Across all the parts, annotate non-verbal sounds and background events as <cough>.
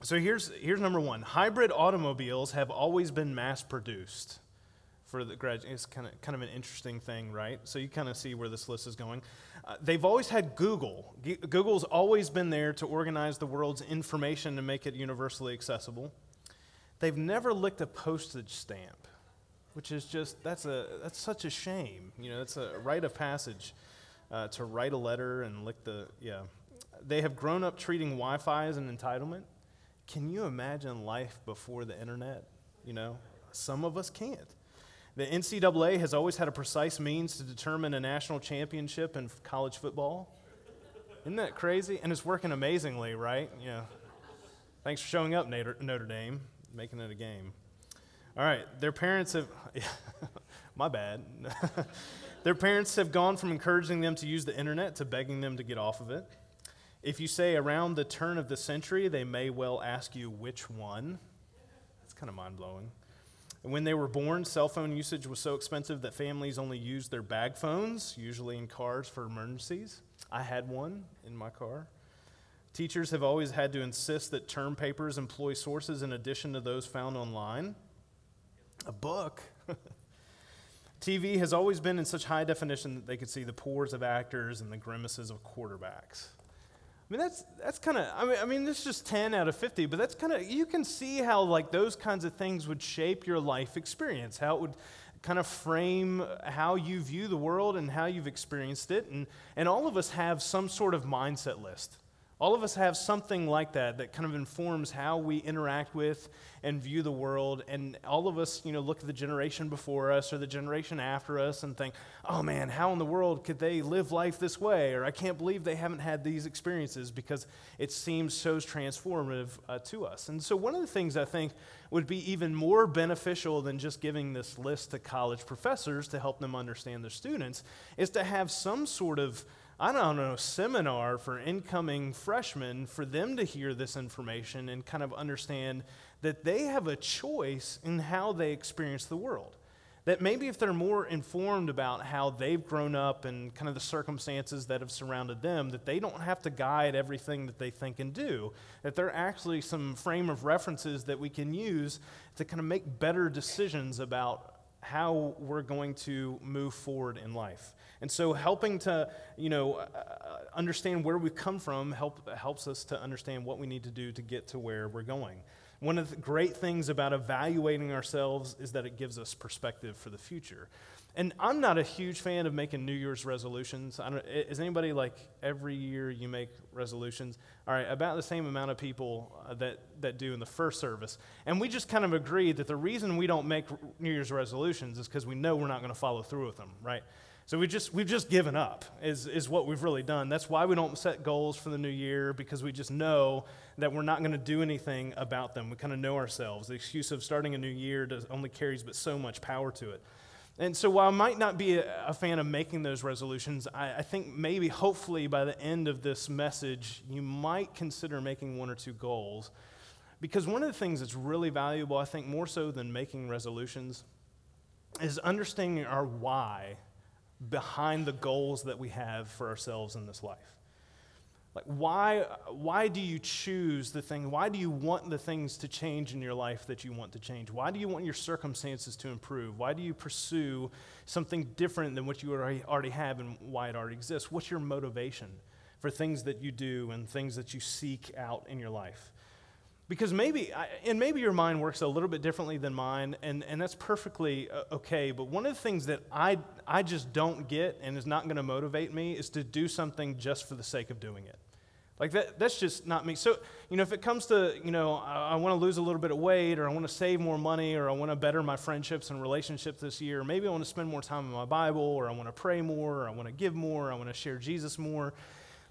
So here's, here's number one hybrid automobiles have always been mass produced for the graduate. It's kind of, kind of an interesting thing, right? So you kind of see where this list is going. Uh, they've always had Google. G- Google's always been there to organize the world's information and make it universally accessible. They've never licked a postage stamp, which is just, that's, a, that's such a shame. You know, it's a rite of passage uh, to write a letter and lick the, yeah. They have grown up treating Wi Fi as an entitlement. Can you imagine life before the internet? You know, some of us can't. The NCAA has always had a precise means to determine a national championship in college football. Isn't that crazy? And it's working amazingly, right? Yeah. Thanks for showing up, Notre Dame, making it a game. All right, their parents have, yeah, <laughs> my bad. <laughs> their parents have gone from encouraging them to use the internet to begging them to get off of it. If you say around the turn of the century, they may well ask you which one. That's kind of mind blowing. When they were born, cell phone usage was so expensive that families only used their bag phones, usually in cars for emergencies. I had one in my car. Teachers have always had to insist that term papers employ sources in addition to those found online. A book. <laughs> TV has always been in such high definition that they could see the pores of actors and the grimaces of quarterbacks. I mean, that's, that's kind of, I mean, I mean, this is just 10 out of 50, but that's kind of, you can see how, like, those kinds of things would shape your life experience, how it would kind of frame how you view the world and how you've experienced it. And, and all of us have some sort of mindset list. All of us have something like that that kind of informs how we interact with and view the world. And all of us, you know, look at the generation before us or the generation after us and think, oh man, how in the world could they live life this way? Or I can't believe they haven't had these experiences because it seems so transformative uh, to us. And so, one of the things I think would be even more beneficial than just giving this list to college professors to help them understand their students is to have some sort of I don't know, seminar for incoming freshmen for them to hear this information and kind of understand that they have a choice in how they experience the world. That maybe if they're more informed about how they've grown up and kind of the circumstances that have surrounded them, that they don't have to guide everything that they think and do. That there are actually some frame of references that we can use to kind of make better decisions about how we're going to move forward in life. And so helping to, you know, uh, understand where we've come from help, helps us to understand what we need to do to get to where we're going. One of the great things about evaluating ourselves is that it gives us perspective for the future. And I'm not a huge fan of making New Year's resolutions. is anybody like every year you make resolutions? All right, about the same amount of people uh, that, that do in the first service. And we just kind of agreed that the reason we don't make New Year's resolutions is because we know we're not going to follow through with them, right? So we just, we've just given up, is, is what we've really done. That's why we don't set goals for the new year, because we just know that we're not going to do anything about them. We kind of know ourselves. The excuse of starting a new year does, only carries but so much power to it. And so while I might not be a, a fan of making those resolutions, I, I think maybe, hopefully, by the end of this message, you might consider making one or two goals. Because one of the things that's really valuable, I think, more so than making resolutions, is understanding our why behind the goals that we have for ourselves in this life. Like, why, why do you choose the thing? Why do you want the things to change in your life that you want to change? Why do you want your circumstances to improve? Why do you pursue something different than what you already, already have and why it already exists? What's your motivation for things that you do and things that you seek out in your life? Because maybe, and maybe your mind works a little bit differently than mine, and, and that's perfectly uh, okay. But one of the things that I, I just don't get and is not going to motivate me is to do something just for the sake of doing it. Like that, that's just not me. So, you know, if it comes to, you know, I, I want to lose a little bit of weight or I want to save more money or I want to better my friendships and relationships this year, or maybe I want to spend more time in my Bible or I want to pray more or I want to give more or I want to share Jesus more.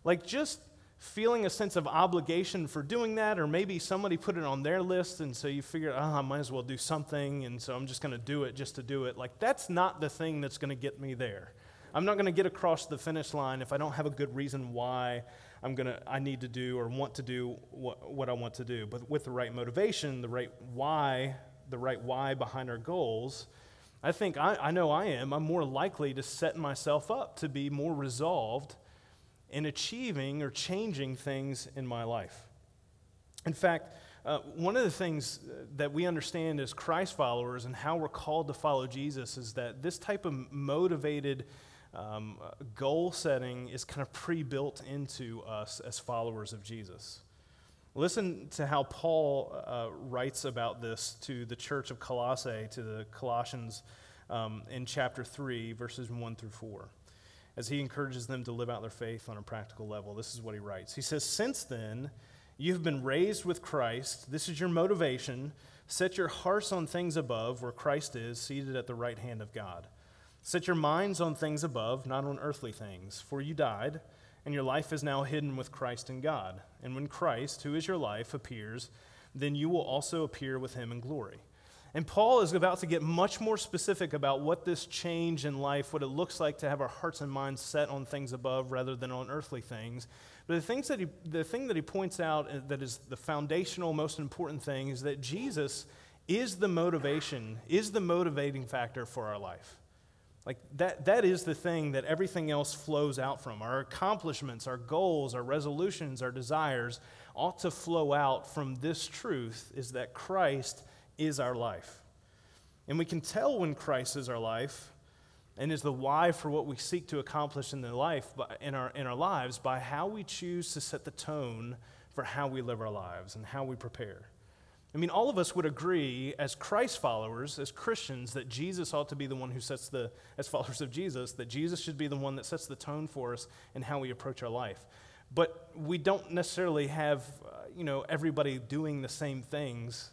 Like just feeling a sense of obligation for doing that, or maybe somebody put it on their list, and so you figure, oh, I might as well do something, and so I'm just going to do it just to do it. Like, that's not the thing that's going to get me there. I'm not going to get across the finish line if I don't have a good reason why I'm going to, I need to do or want to do what, what I want to do. But with the right motivation, the right why, the right why behind our goals, I think I, I know I am. I'm more likely to set myself up to be more resolved in achieving or changing things in my life. In fact, Uh, one of the things that we understand as Christ followers and how we're called to follow Jesus is that this type of motivated um, goal setting is kind of pre built into us as followers of Jesus. Listen to how Paul uh, writes about this to the church of Colossae, to the Colossians um, in chapter 3, verses 1 through 4, as he encourages them to live out their faith on a practical level. This is what he writes. He says, Since then, you have been raised with Christ. This is your motivation. Set your hearts on things above, where Christ is, seated at the right hand of God. Set your minds on things above, not on earthly things, for you died, and your life is now hidden with Christ in God. And when Christ, who is your life, appears, then you will also appear with him in glory. And Paul is about to get much more specific about what this change in life, what it looks like to have our hearts and minds set on things above rather than on earthly things. But the, things that he, the thing that he points out uh, that is the foundational, most important thing is that Jesus is the motivation, is the motivating factor for our life. Like that, that is the thing that everything else flows out from. Our accomplishments, our goals, our resolutions, our desires ought to flow out from this truth is that Christ is our life. And we can tell when Christ is our life and is the why for what we seek to accomplish in, the life, in, our, in our lives by how we choose to set the tone for how we live our lives and how we prepare. I mean, all of us would agree as Christ followers, as Christians, that Jesus ought to be the one who sets the, as followers of Jesus, that Jesus should be the one that sets the tone for us and how we approach our life. But we don't necessarily have, uh, you know, everybody doing the same things,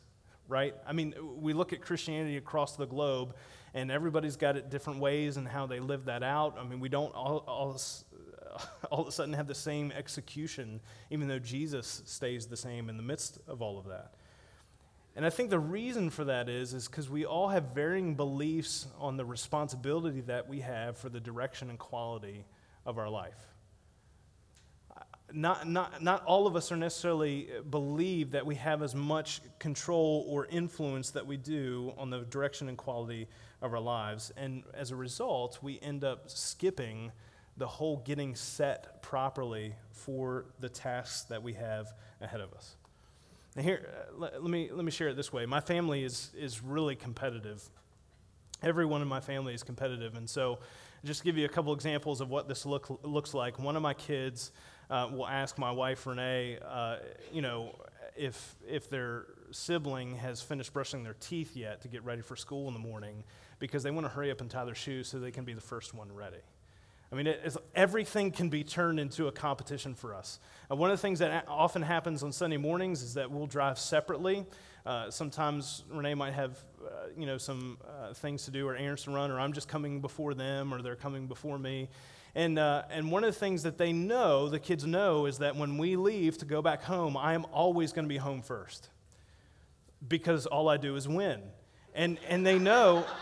right? I mean, we look at Christianity across the globe, and everybody's got it different ways and how they live that out. I mean, we don't all, all, <laughs> all of a sudden have the same execution, even though Jesus stays the same in the midst of all of that. And I think the reason for that is is because we all have varying beliefs on the responsibility that we have for the direction and quality of our life. Not, not, not all of us are necessarily believe that we have as much control or influence that we do on the direction and quality of our lives. And as a result, we end up skipping the whole getting set properly for the tasks that we have ahead of us. Now here, uh, let, let, me, let me share it this way. My family is, is really competitive. Everyone in my family is competitive. And so, just give you a couple examples of what this look, looks like. One of my kids uh, will ask my wife, Renee, uh, you know, if, if their sibling has finished brushing their teeth yet to get ready for school in the morning because they want to hurry up and tie their shoes so they can be the first one ready. I mean, everything can be turned into a competition for us. Uh, one of the things that often happens on Sunday mornings is that we'll drive separately. Uh, sometimes Renee might have, you know, some uh, things to do or errands to run, or I'm just coming before them, or they're coming before me. And, uh, and one of the things that they know, the kids know, is that when we leave to go back home, I am always going to be home first because all I do is win. And, and they know. <laughs>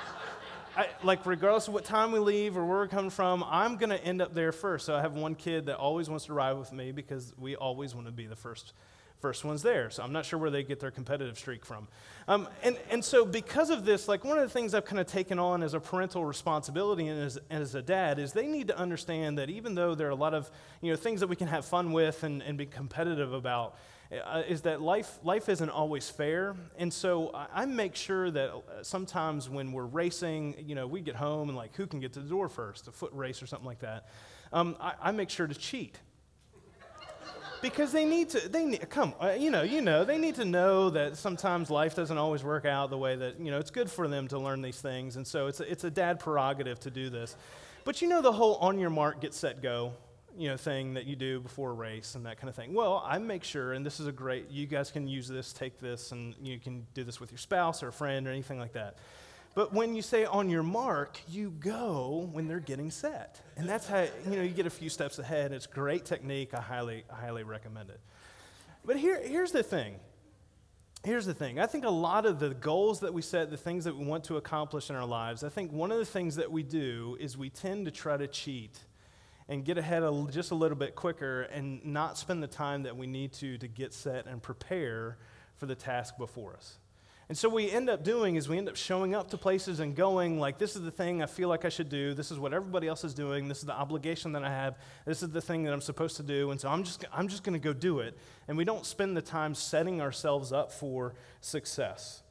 I, like regardless of what time we leave or where we're coming from, I'm going to end up there first. So I have one kid that always wants to ride with me because we always want to be the first first ones there. So I'm not sure where they get their competitive streak from. Um, and, and so because of this, like one of the things I've kind of taken on as a parental responsibility and as, as a dad is they need to understand that even though there are a lot of you know, things that we can have fun with and, and be competitive about, uh, is that life, life isn't always fair. And so I, I make sure that uh, sometimes when we're racing, you know, we get home and like who can get to the door first, a foot race or something like that. Um, I, I make sure to cheat because they need to they need, come uh, you know you know they need to know that sometimes life doesn't always work out the way that you know it's good for them to learn these things and so it's a, it's a dad prerogative to do this but you know the whole on your mark get set go you know thing that you do before a race and that kind of thing. Well, I make sure, and this is a great. You guys can use this, take this, and you can do this with your spouse or a friend or anything like that. But when you say on your mark, you go when they're getting set, and that's how you know you get a few steps ahead. It's great technique. I highly, highly recommend it. But here, here's the thing. Here's the thing. I think a lot of the goals that we set, the things that we want to accomplish in our lives, I think one of the things that we do is we tend to try to cheat and get ahead a, just a little bit quicker and not spend the time that we need to to get set and prepare for the task before us. And so, what we end up doing is we end up showing up to places and going, like, this is the thing I feel like I should do. This is what everybody else is doing. This is the obligation that I have. This is the thing that I'm supposed to do. And so, I'm just, I'm just going to go do it. And we don't spend the time setting ourselves up for success.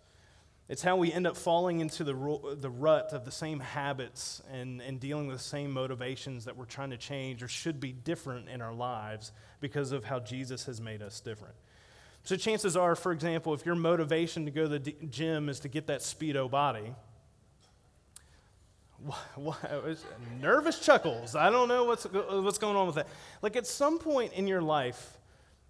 It's how we end up falling into the, the rut of the same habits and, and dealing with the same motivations that we're trying to change or should be different in our lives because of how Jesus has made us different. So, chances are, for example, if your motivation to go to the gym is to get that Speedo body, nervous chuckles. I don't know what's, what's going on with that. Like, at some point in your life,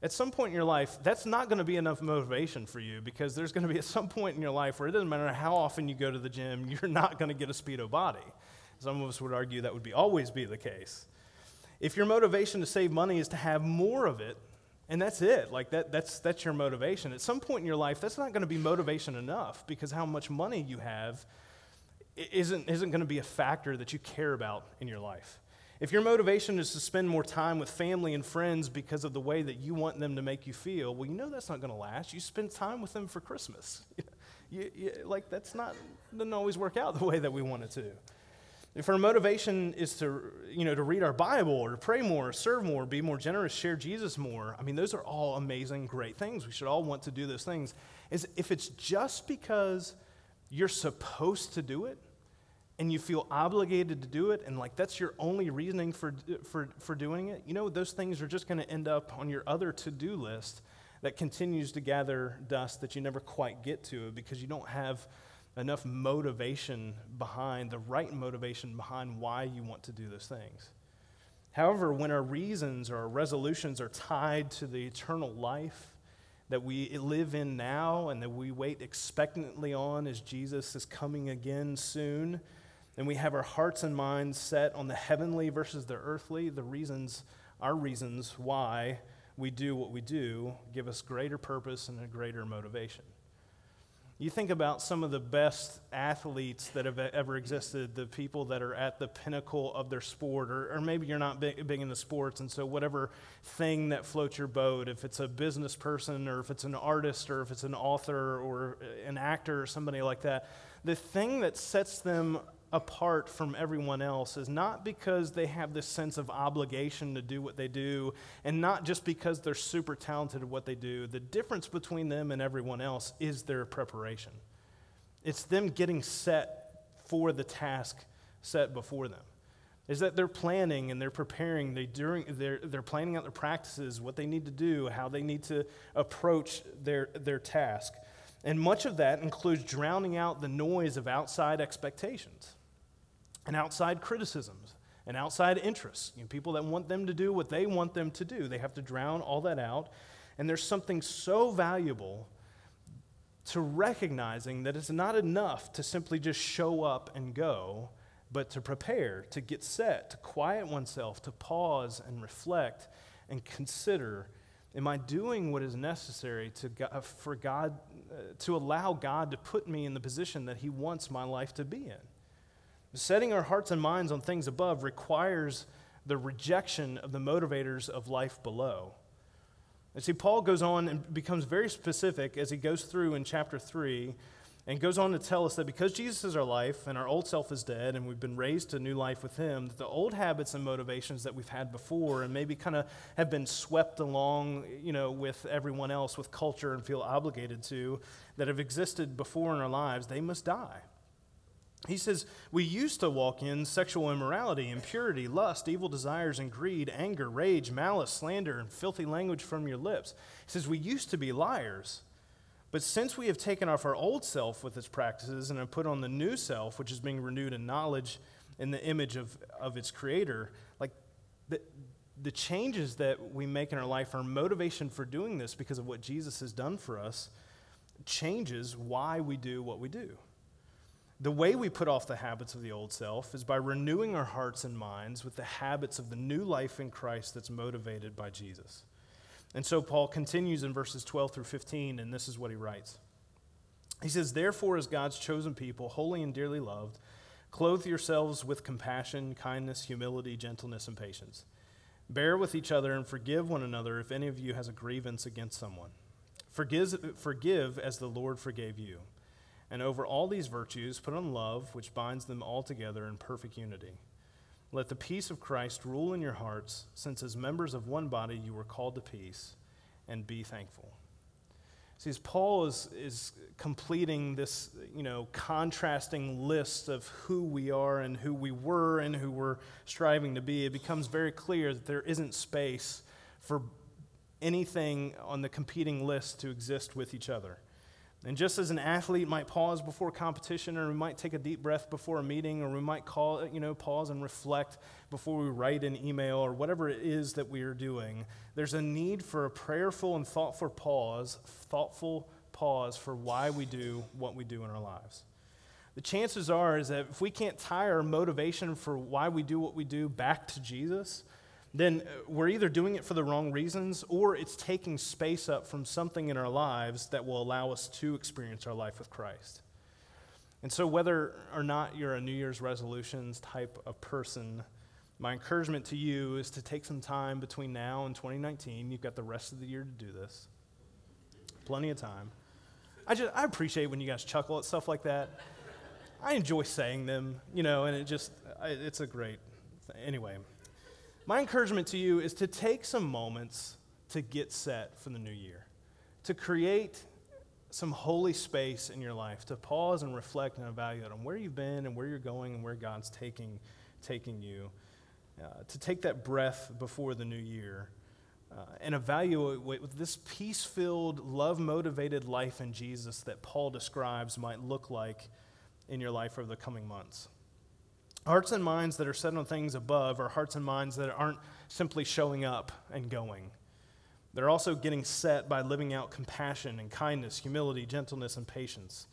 at some point in your life, that's not going to be enough motivation for you because there's going to be at <laughs> some point in your life where it doesn't matter how often you go to the gym, <laughs> you're not going to get a Speedo body. Some of us would argue that would be always be the case. If your motivation to save money is to have more of it, and that's it. Like that, that's, that's your motivation. At some point in your life, that's not going to be motivation enough because how much money you have isn't, isn't going to be a factor that you care about in your life. If your motivation is to spend more time with family and friends because of the way that you want them to make you feel, well, you know that's not going to last. You spend time with them for Christmas. <laughs> you, you, like that's not doesn't always work out the way that we want it to. If our motivation is to, you know, to read our Bible or to pray more, serve more, be more generous, share Jesus more, I mean, those are all amazing, great things. We should all want to do those things. Is if it's just because you're supposed to do it and you feel obligated to do it and like that's your only reasoning for, for, for doing it, you know, those things are just going to end up on your other to do list that continues to gather dust that you never quite get to because you don't have enough motivation behind, the right motivation behind why you want to do those things. However, when our reasons or our resolutions are tied to the eternal life that we live in now and that we wait expectantly on as Jesus is coming again soon, and we have our hearts and minds set on the heavenly versus the earthly, the reasons, our reasons why we do what we do, give us greater purpose and a greater motivation. You think about some of the best athletes that have ever existed, the people that are at the pinnacle of their sport, or, or maybe you're not big, big into sports, and so whatever thing that floats your boat, if it's a business person, or if it's an artist, or if it's an author, or uh, an actor, or somebody like that, the thing that sets them apart from everyone else is not because they have this sense of obligation to do what they do, and not just because they're super talented at what they do. The difference between them and everyone else is their preparation. It's them getting set for the task set before them. Is that they're planning and they're preparing, they during, they're, they're planning out their practices, what they need to do, how they need to approach their, their task. And much of that includes drowning out the noise of outside expectations and outside criticisms and outside interests. You know, people that want them to do what they want them to do. They have to drown all that out. And there's something so valuable to recognizing that it's not enough to simply just show up and go, but to prepare, to get set, to quiet oneself, to pause and reflect and consider am I doing what is necessary to for God, uh, to allow God to put me in the position that He wants my life to be in? Setting our hearts and minds on things above requires the rejection of the motivators of life below. And see, Paul goes on and becomes very specific as he goes through in chapter 3 and goes on to tell us that because Jesus is our life and our old self is dead and we've been raised to new life with him, that the old habits and motivations that we've had before and maybe kind of have been swept along, you know, with everyone else, with culture and feel obligated to, that have existed before in our lives, they must die. He says, We used to walk in sexual immorality, impurity, lust, evil desires, and greed, anger, rage, malice, slander, and filthy language from your lips. He says, We used to be liars. But since we have taken off our old self with its practices and have put on the new self, which is being renewed in knowledge in the image of, of its creator, like the, the changes that we make in our life, our motivation for doing this because of what Jesus has done for us, changes why we do what we do. The way we put off the habits of the old self is by renewing our hearts and minds with the habits of the new life in Christ that's motivated by Jesus. And so Paul continues in verses 12 through 15, and this is what he writes. He says, Therefore, as God's chosen people, holy and dearly loved, clothe yourselves with compassion, kindness, humility, gentleness, and patience. Bear with each other and forgive one another if any of you has a grievance against someone. Forgive, forgive as the Lord forgave you. And over all these virtues, put on love, which binds them all together in perfect unity. Let the peace of Christ rule in your hearts, since as members of one body you were called to peace, and be thankful. See, as Paul is, is completing this, you know, contrasting list of who we are and who we were and who we're striving to be, it becomes very clear that there isn't space for anything on the competing list to exist with each other. And just as an athlete might pause before competition, or we might take a deep breath before a meeting, or we might call, you know, pause and reflect before we write an email, or whatever it is that we are doing, there's a need for a prayerful and thoughtful pause, thoughtful pause for why we do what we do in our lives. The chances are is that if we can't tie our motivation for why we do what we do back to Jesus, then we're either doing it for the wrong reasons or it's taking space up from something in our lives that will allow us to experience our life with Christ. And so, whether or not you're a New Year's resolutions type of person, my encouragement to you is to take some time between now and 2019. You've got the rest of the year to do this. Plenty of time. I just I appreciate when you guys chuckle at stuff like that. I enjoy saying them, you know, and it just it's a great anyway. My encouragement to you is to take some moments to get set for the new year, to create some holy space in your life, to pause and reflect and evaluate on where you've been and where you're going and where God's taking, taking you, uh, to take that breath before the new year. Uh, and evaluate what this peace filled, love motivated life in Jesus that Paul describes might look like in your life over the coming months. Hearts and minds that are set on things above are hearts and minds that aren't simply showing up and going. They're also getting set by living out compassion and kindness, humility, gentleness, and patience.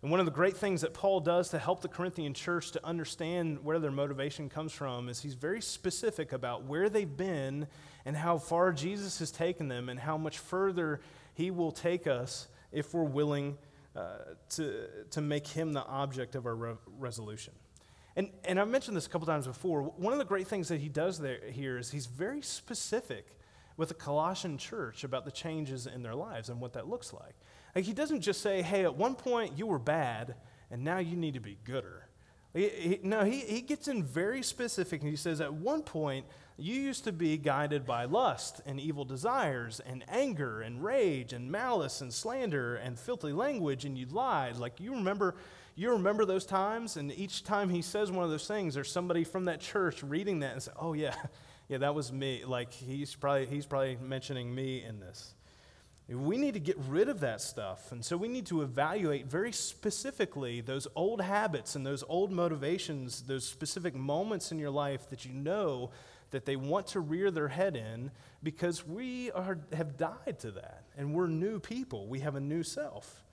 And one of the great things that Paul does to help the Corinthian church to understand where their motivation comes from is he's very specific about where they've been and how far Jesus has taken them and how much further he will take us if we're willing uh, to, to make him the object of our re- resolution. And, and I've mentioned this a couple times before. One of the great things that he does there, here is he's very specific with the Colossian church about the changes in their lives and what that looks like. Like he doesn't just say, hey, at one point you were bad and now you need to be gooder. He, he, no, he, he gets in very specific and he says, at one point you used to be guided by lust and evil desires and anger and rage and malice and slander and filthy language and you lied. Like you remember you remember those times? And each time he says one of those things, there's somebody from that church reading that and say, oh, yeah, <laughs> yeah, that was me. Like, he's probably, he's probably mentioning me in this. We need to get rid of that stuff. And so we need to evaluate very specifically those old habits and those old motivations, those specific moments in your life that you know that they want to rear their head in because we are, have died to that and we're new people. We have a new self.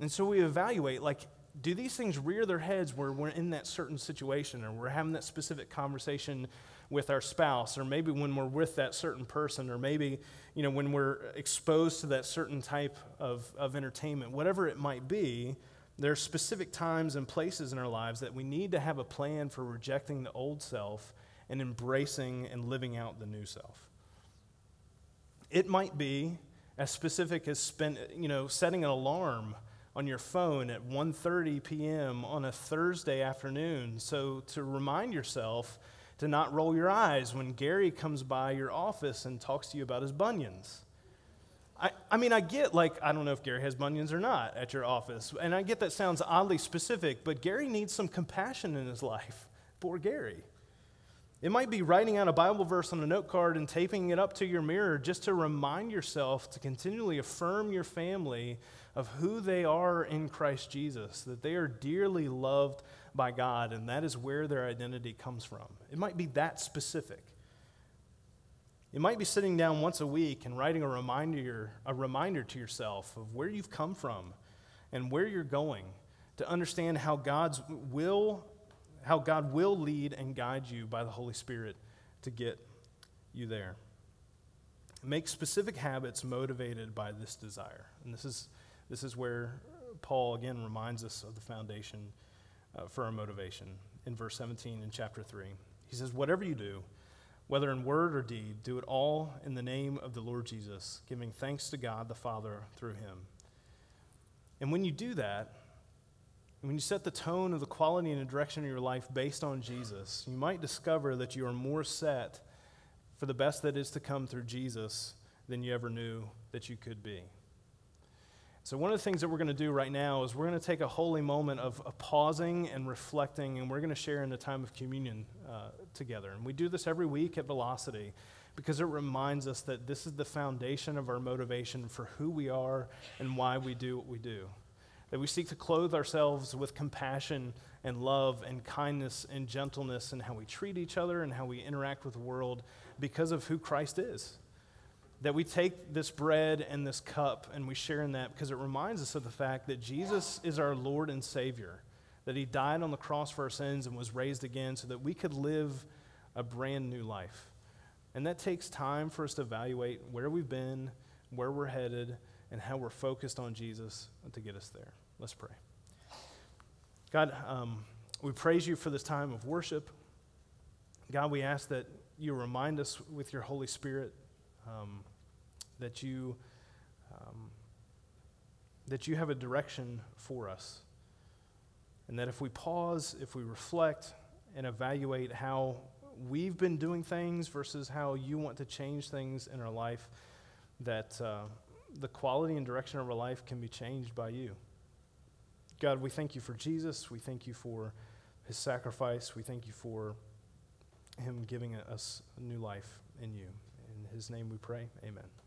And so we evaluate like, do these things rear their heads where we're in that certain situation or we're having that specific conversation with our spouse or maybe when we're with that certain person or maybe you know when we're exposed to that certain type of, of entertainment whatever it might be there are specific times and places in our lives that we need to have a plan for rejecting the old self and embracing and living out the new self. It might be as specific as spend, you know setting an alarm on your phone at 1:30 p.m. on a Thursday afternoon. So to remind yourself to not roll your eyes when Gary comes by your office and talks to you about his bunions. I, I mean, I get, like, I don't know if Gary has bunions or not at your office, and I get that sounds oddly specific, but Gary needs some compassion in his life. Poor Gary. It might be writing out a Bible verse on a note card and taping it up to your mirror just to remind yourself to continually affirm your family of who they are in Christ Jesus, that they are dearly loved by God, and that is where their identity comes from. It might be that specific. It might be sitting down once a week and writing a reminder, a reminder to yourself of where you've come from and where you're going to understand how God's will, how God will lead and guide you by the Holy Spirit to get you there. Make specific habits motivated by this desire. And this is this is where Paul again reminds us of the foundation uh, for our motivation in verse 17 in chapter 3. He says, Whatever you do, whether in word or deed, do it all in the name of the Lord Jesus, giving thanks to God the Father through him. And when you do that, when you set the tone of the quality and the direction of your life based on Jesus, you might discover that you are more set for the best that is to come through Jesus than you ever knew that you could be. So, one of the things that we're going to do right now is we're going to take a holy moment of, of pausing and reflecting, and we're going to share in the time of communion uh, together. And we do this every week at Velocity because it reminds us that this is the foundation of our motivation for who we are and why we do what we do. That we seek to clothe ourselves with compassion and love and kindness and gentleness and how we treat each other and how we interact with the world because of who Christ is that we take this bread and this cup and we share in that because it reminds us of the fact that Jesus is our Lord and Savior, that He died on the cross for our sins and was raised again so that we could live a brand new life. And that takes time for us to evaluate where we've been, where we're headed, and how we're focused on Jesus to get us there. Let's pray. God, um, we praise you for this time of worship. God, we ask that you remind us with your Holy Spirit. Um, that you, um, that you have a direction for us. And that if we pause, if we reflect and evaluate how we've been doing things versus how you want to change things in our life, that uh, the quality and direction of our life can be changed by you. God, we thank you for Jesus. We thank you for his sacrifice. We thank you for him giving us a new life in you. In his name we pray. Amen.